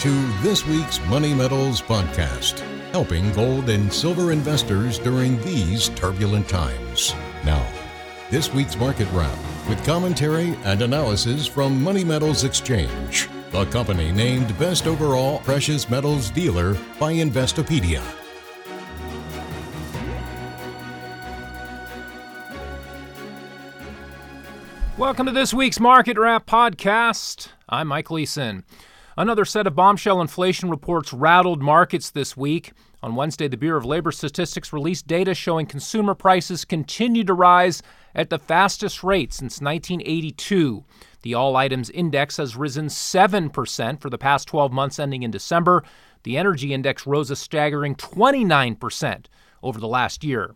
to this week's Money Metals podcast, helping gold and silver investors during these turbulent times. Now, this week's market wrap with commentary and analysis from Money Metals Exchange, the company named Best Overall Precious Metals Dealer by Investopedia. Welcome to this week's Market Wrap podcast. I'm Mike Gleason. Another set of bombshell inflation reports rattled markets this week. On Wednesday, the Bureau of Labor Statistics released data showing consumer prices continue to rise at the fastest rate since 1982. The All Items Index has risen 7% for the past 12 months ending in December. The Energy Index rose a staggering 29% over the last year.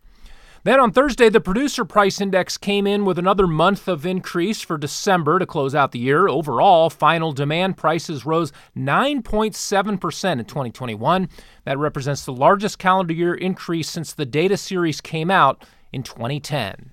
Then on Thursday, the producer price index came in with another month of increase for December to close out the year. Overall, final demand prices rose 9.7% in 2021. That represents the largest calendar year increase since the data series came out in 2010.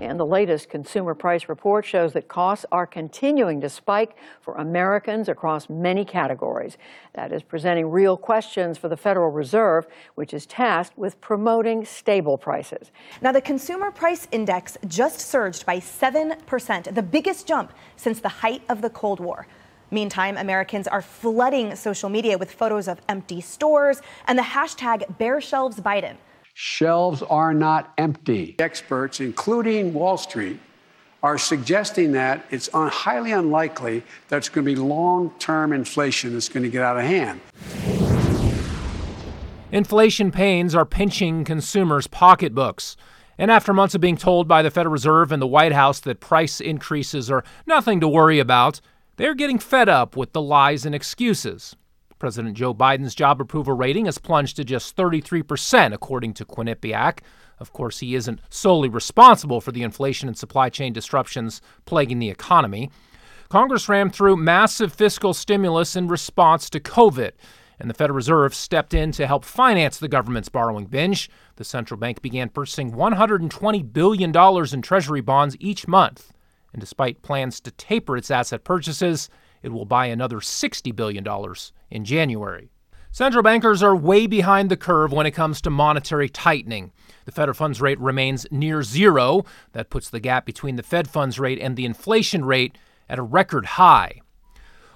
And the latest consumer price report shows that costs are continuing to spike for Americans across many categories. That is presenting real questions for the Federal Reserve, which is tasked with promoting stable prices. Now, the consumer price index just surged by 7%, the biggest jump since the height of the Cold War. Meantime, Americans are flooding social media with photos of empty stores and the hashtag Bare Shelves are not empty. Experts, including Wall Street, are suggesting that it's un- highly unlikely that it's going to be long term inflation that's going to get out of hand. Inflation pains are pinching consumers' pocketbooks. And after months of being told by the Federal Reserve and the White House that price increases are nothing to worry about, they're getting fed up with the lies and excuses. President Joe Biden's job approval rating has plunged to just 33%, according to Quinnipiac. Of course, he isn't solely responsible for the inflation and supply chain disruptions plaguing the economy. Congress rammed through massive fiscal stimulus in response to COVID, and the Federal Reserve stepped in to help finance the government's borrowing binge. The central bank began purchasing $120 billion in Treasury bonds each month. And despite plans to taper its asset purchases, it will buy another $60 billion in January. Central bankers are way behind the curve when it comes to monetary tightening. The Fed funds rate remains near zero. That puts the gap between the Fed funds rate and the inflation rate at a record high.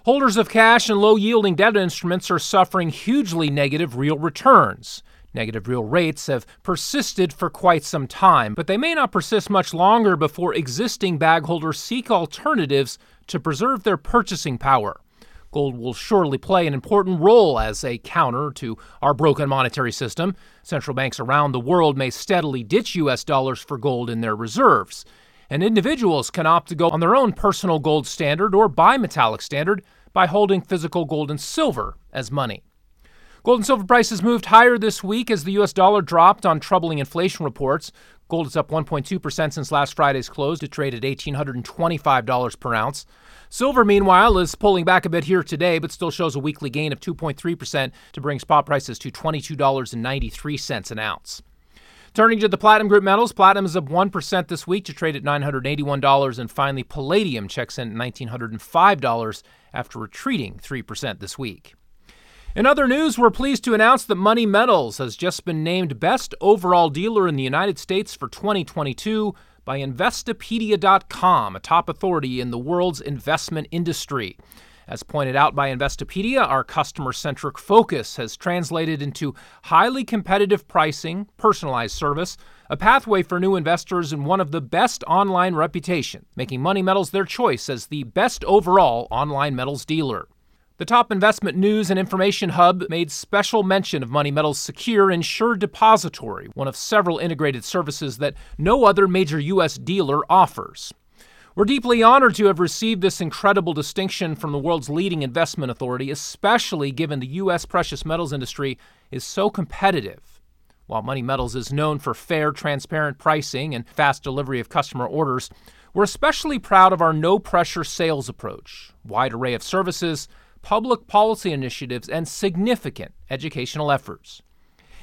Holders of cash and low yielding debt instruments are suffering hugely negative real returns. Negative real rates have persisted for quite some time, but they may not persist much longer before existing bag holders seek alternatives to preserve their purchasing power. Gold will surely play an important role as a counter to our broken monetary system. Central banks around the world may steadily ditch U.S. dollars for gold in their reserves. And individuals can opt to go on their own personal gold standard or bimetallic standard by holding physical gold and silver as money. Gold and silver prices moved higher this week as the U.S. dollar dropped on troubling inflation reports. Gold is up 1.2% since last Friday's close to trade at $1,825 per ounce. Silver, meanwhile, is pulling back a bit here today, but still shows a weekly gain of 2.3% to bring spot prices to $22.93 an ounce. Turning to the platinum group metals, platinum is up 1% this week to trade at $981, and finally, palladium checks in at $1,905 after retreating 3% this week. In other news, we're pleased to announce that Money Metals has just been named Best Overall Dealer in the United States for 2022 by Investopedia.com, a top authority in the world's investment industry. As pointed out by Investopedia, our customer centric focus has translated into highly competitive pricing, personalized service, a pathway for new investors, and one of the best online reputation, making Money Metals their choice as the best overall online metals dealer. The top investment news and information hub made special mention of Money Metal's secure insured depository, one of several integrated services that no other major U.S. dealer offers. We're deeply honored to have received this incredible distinction from the world's leading investment authority, especially given the U.S. precious metals industry is so competitive. While Money Metals is known for fair, transparent pricing and fast delivery of customer orders, we're especially proud of our no pressure sales approach, wide array of services, public policy initiatives, and significant educational efforts.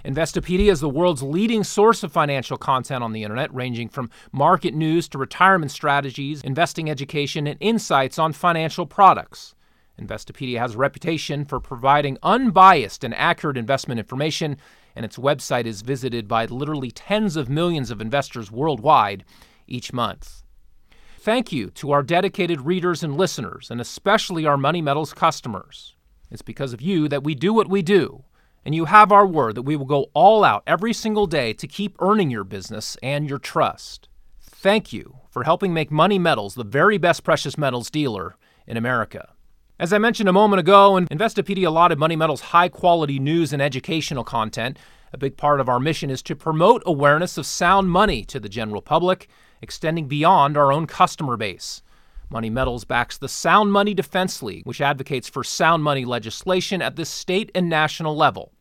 Investopedia is the world's leading source of financial content on the internet, ranging from market news to retirement strategies, investing education, and insights on financial products. Investopedia has a reputation for providing unbiased and accurate investment information, and its website is visited by literally tens of millions of investors worldwide each month. Thank you to our dedicated readers and listeners, and especially our Money Metals customers. It's because of you that we do what we do, and you have our word that we will go all out every single day to keep earning your business and your trust. Thank you for helping make Money Metals the very best precious metals dealer in America. As I mentioned a moment ago, Investopedia allotted Money Metals high quality news and educational content. A big part of our mission is to promote awareness of sound money to the general public, extending beyond our own customer base. Money Metals backs the Sound Money Defense League, which advocates for sound money legislation at the state and national level.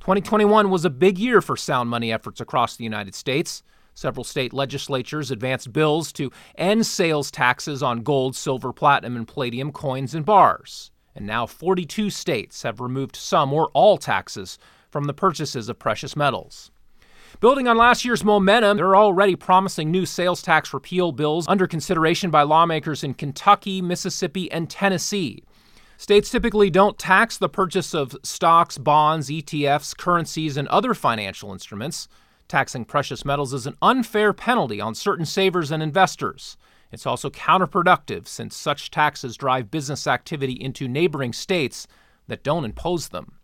2021 was a big year for sound money efforts across the United States. Several state legislatures advanced bills to end sales taxes on gold, silver, platinum, and palladium coins and bars. And now 42 states have removed some or all taxes from the purchases of precious metals. Building on last year's momentum, there are already promising new sales tax repeal bills under consideration by lawmakers in Kentucky, Mississippi, and Tennessee. States typically don't tax the purchase of stocks, bonds, ETFs, currencies, and other financial instruments. Taxing precious metals is an unfair penalty on certain savers and investors. It's also counterproductive since such taxes drive business activity into neighboring states that don't impose them.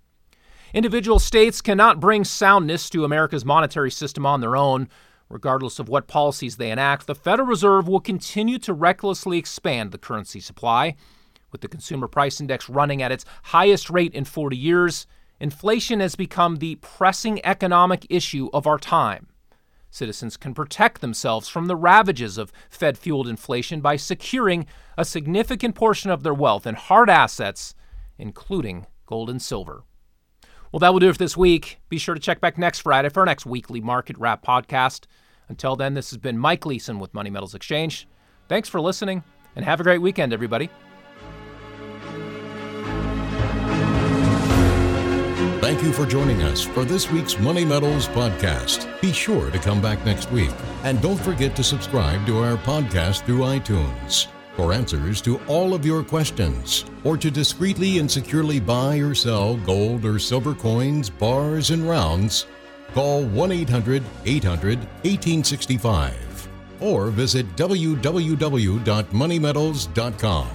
Individual states cannot bring soundness to America's monetary system on their own. Regardless of what policies they enact, the Federal Reserve will continue to recklessly expand the currency supply. With the Consumer Price Index running at its highest rate in 40 years, inflation has become the pressing economic issue of our time. Citizens can protect themselves from the ravages of Fed fueled inflation by securing a significant portion of their wealth in hard assets, including gold and silver. Well, that will do it for this week. Be sure to check back next Friday for our next weekly Market Wrap podcast. Until then, this has been Mike Gleason with Money Metals Exchange. Thanks for listening, and have a great weekend, everybody. Thank you for joining us for this week's Money Metals podcast. Be sure to come back next week. And don't forget to subscribe to our podcast through iTunes. For answers to all of your questions, or to discreetly and securely buy or sell gold or silver coins, bars, and rounds, call 1 800 800 1865 or visit www.moneymetals.com.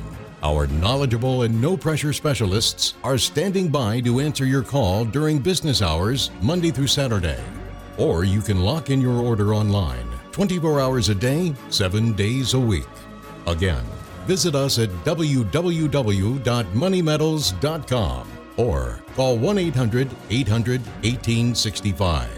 Our knowledgeable and no pressure specialists are standing by to answer your call during business hours, Monday through Saturday. Or you can lock in your order online 24 hours a day, 7 days a week. Again, visit us at www.moneymetals.com or call 1 800 800 1865.